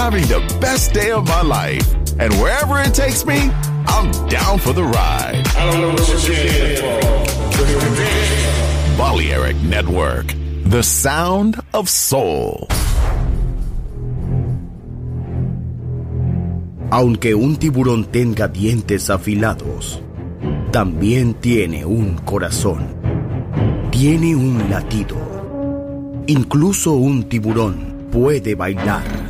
having the best day of my life. And wherever it takes me, I'm down for the ride. I don't know what you're here for. Balearic Network, the sound of soul. Aunque un tiburón tenga dientes afilados, también tiene un corazón. Tiene un latido. Incluso un tiburón puede bailar.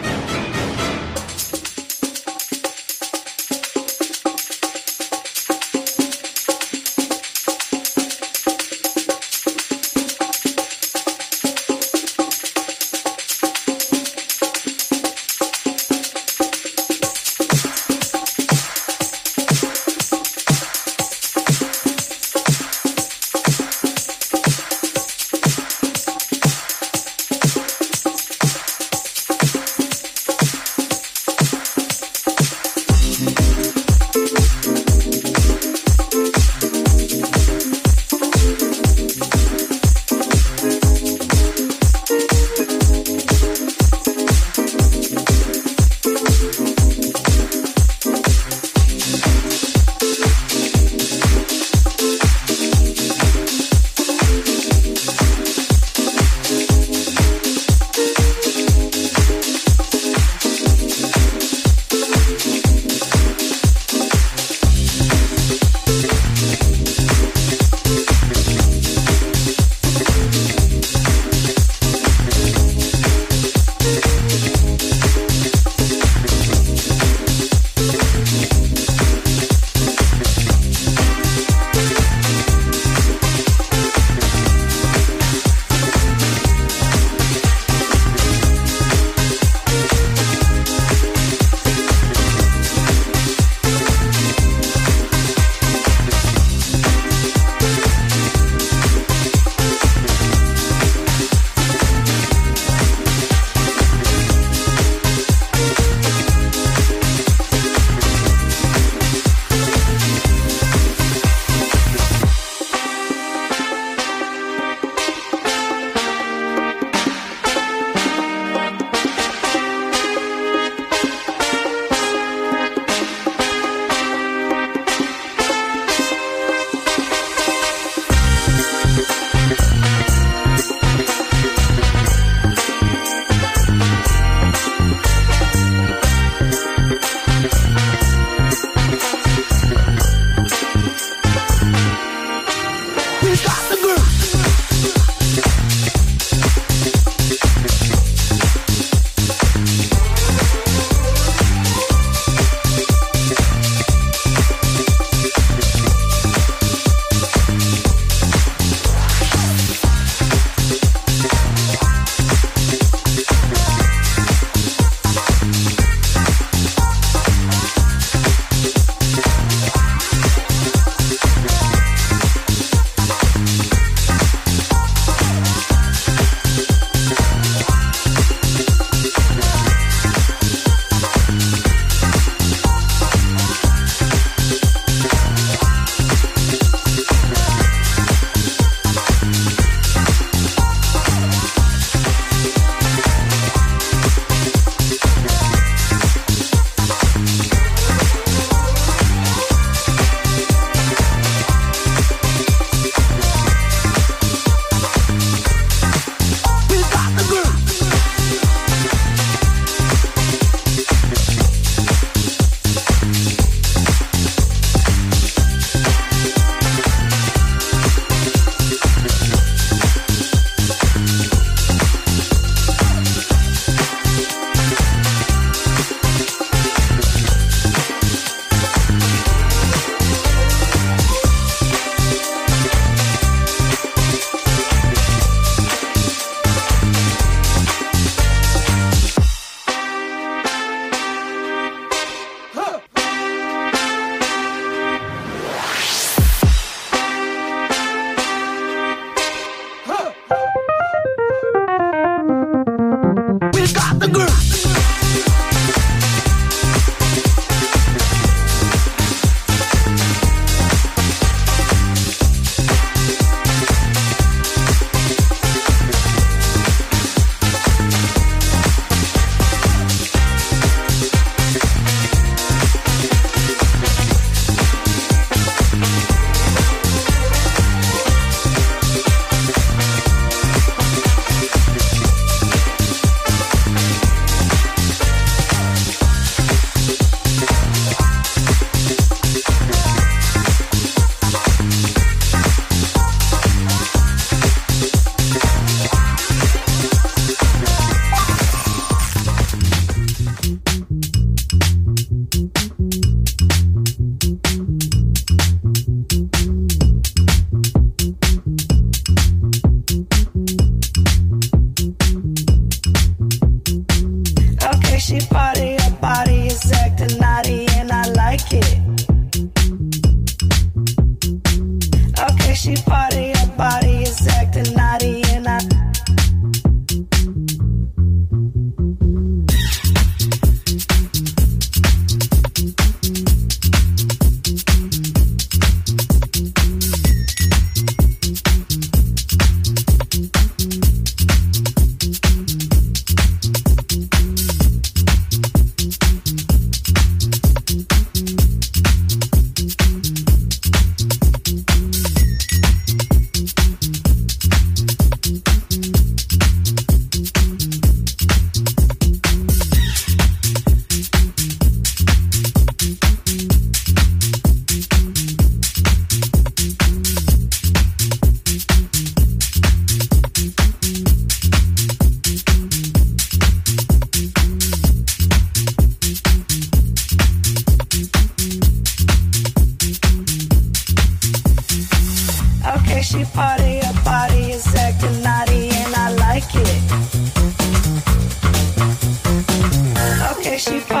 she fought.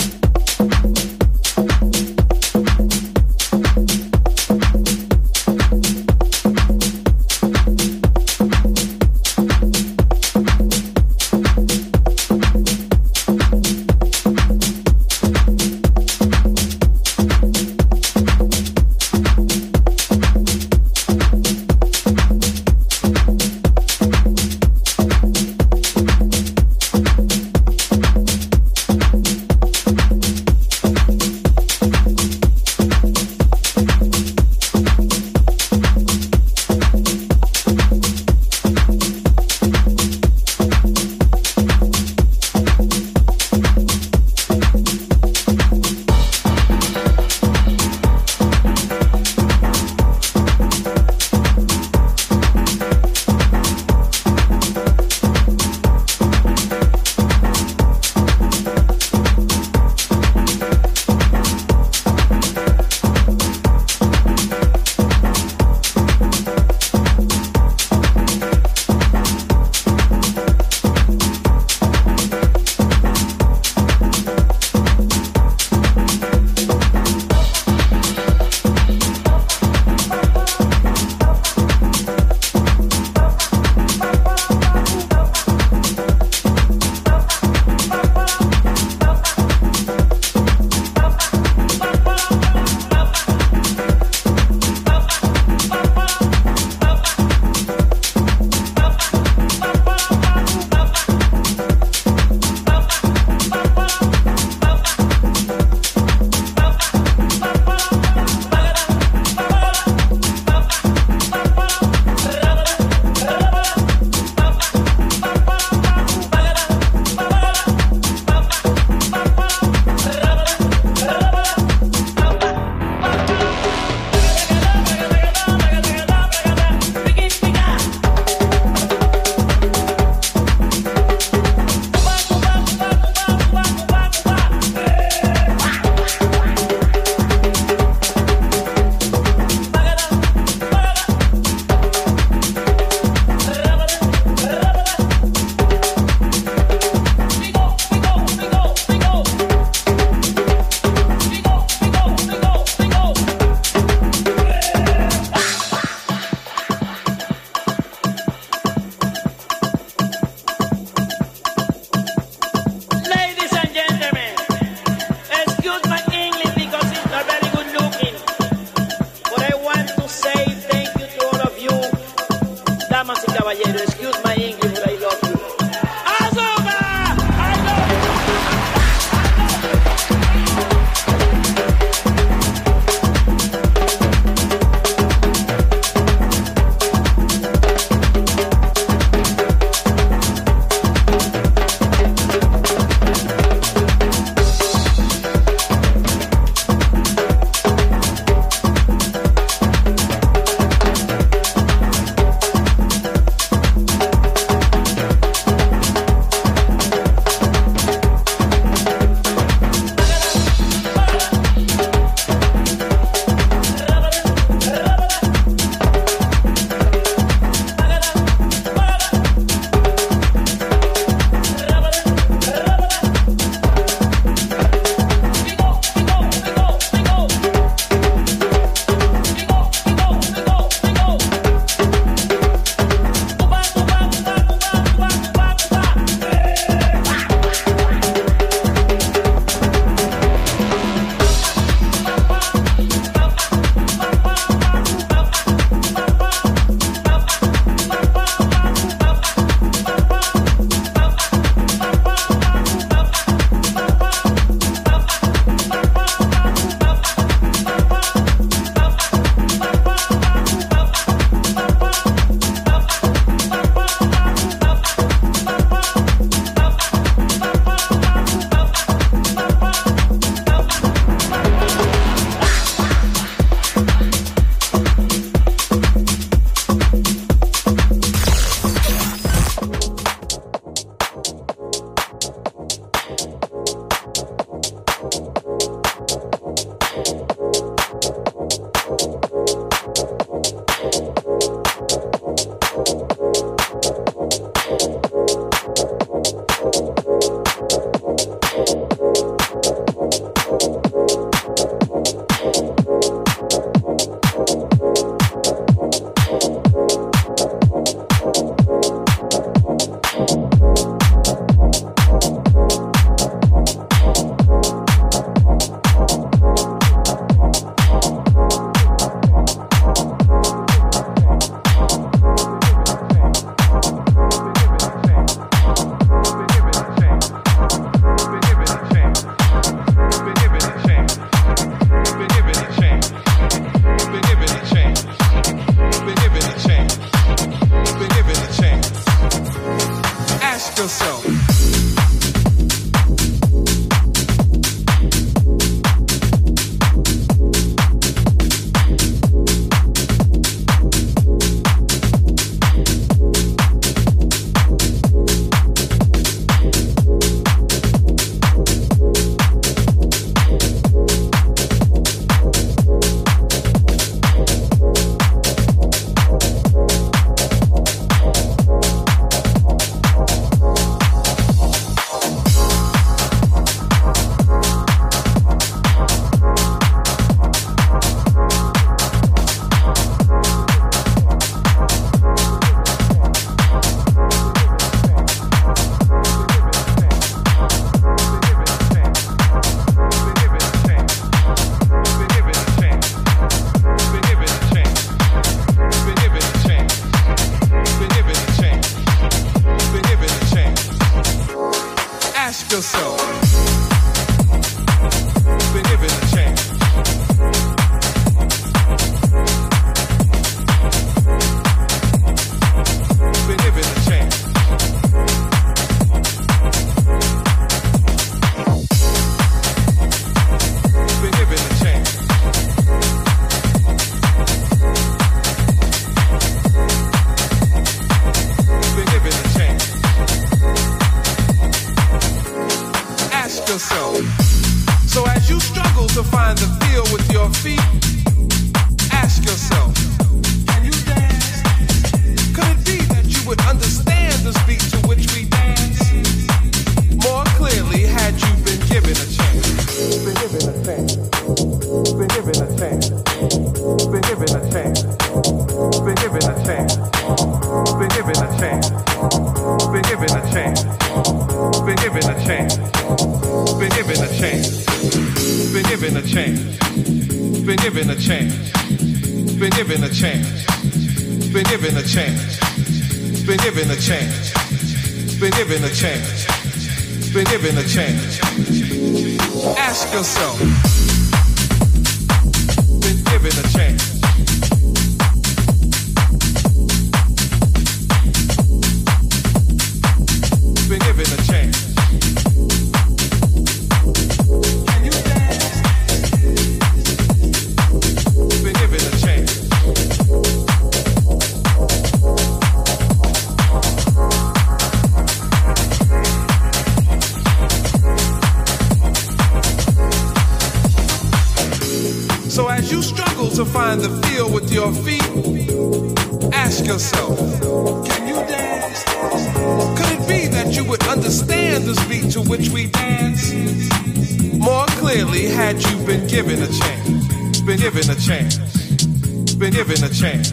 Been given a chance.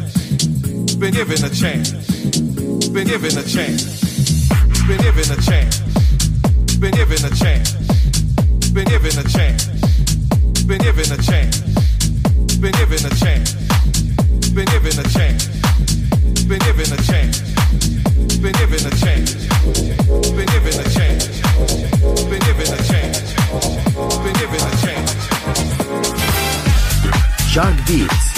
Been given a chance. Been given a chance. Been given a chance. Been given a chance. Been given a chance. Been given a chance. Been given a chance. Been given a chance. Been given a chance. Been given a chance. Been given a chance. Been given a chance. Been given a chance. Jug Beats.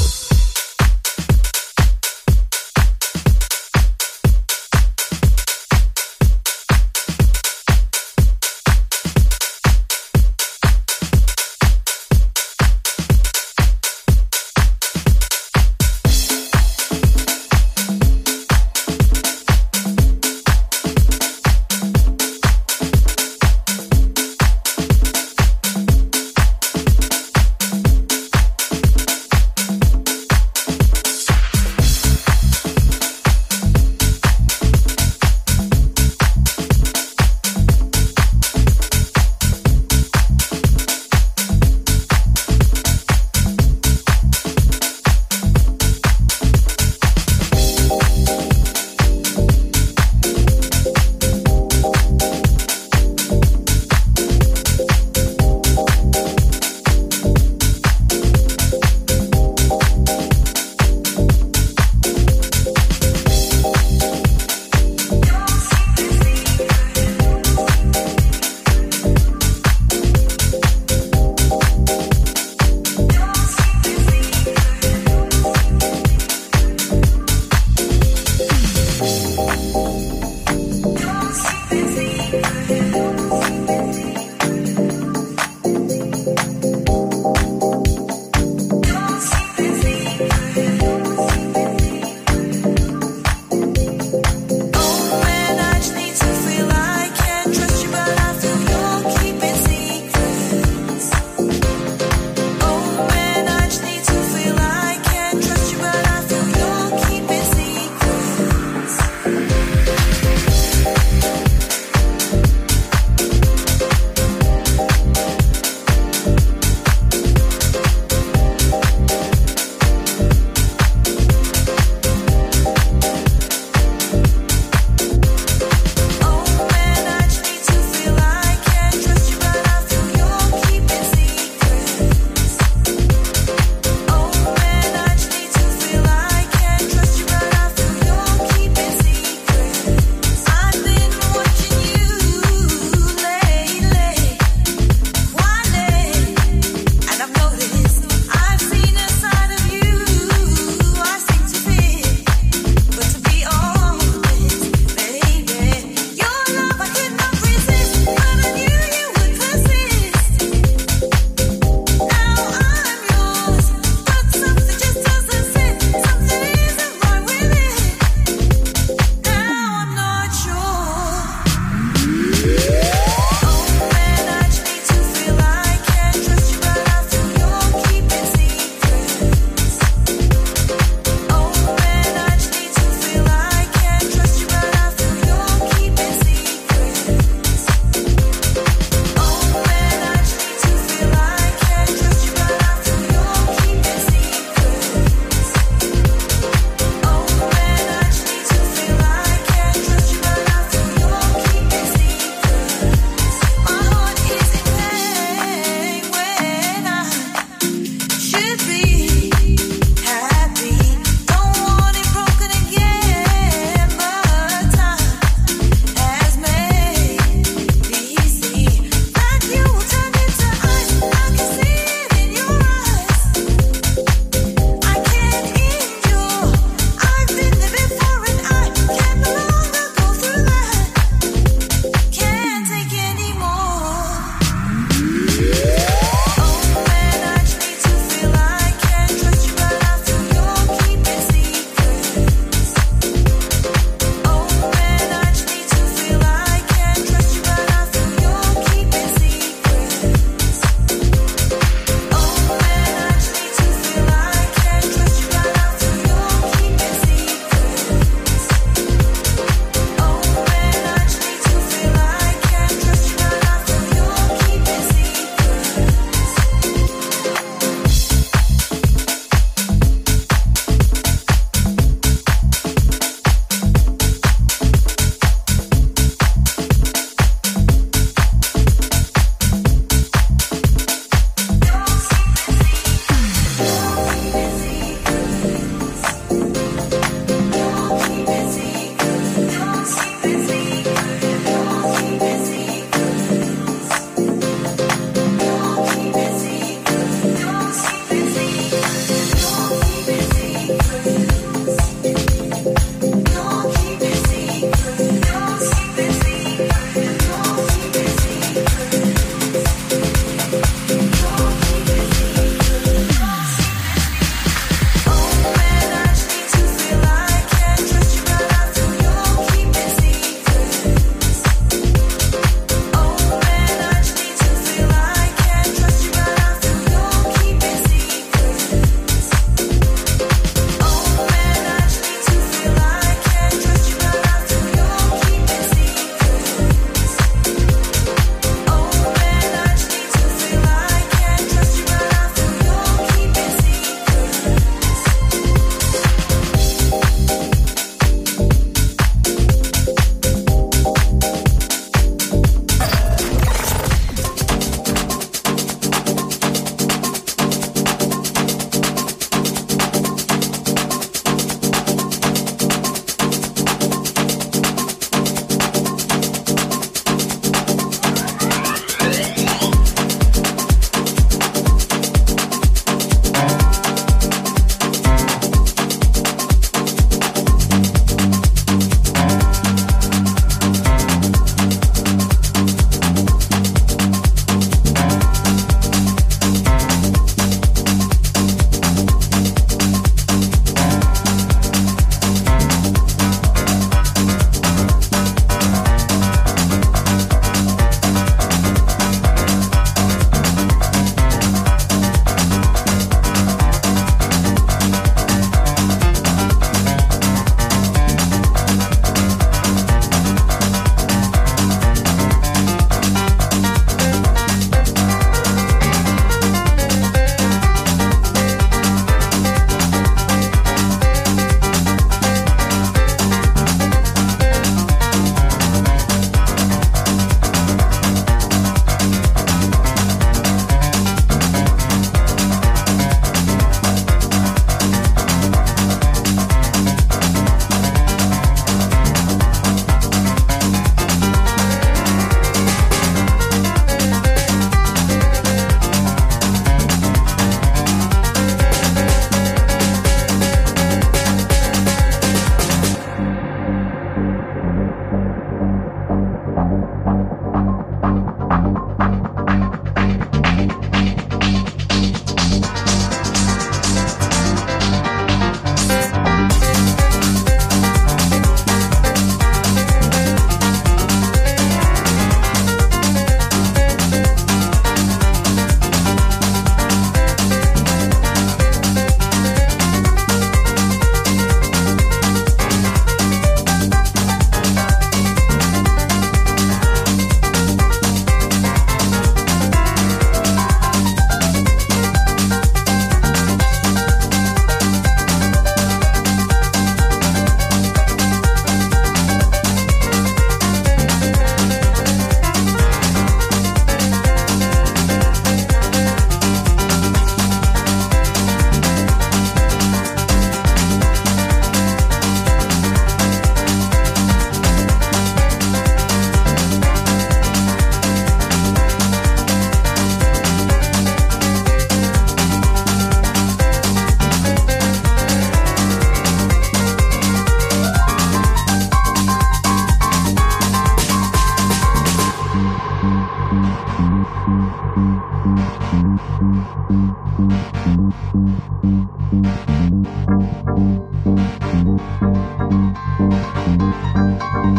Thank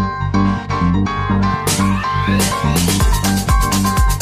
you.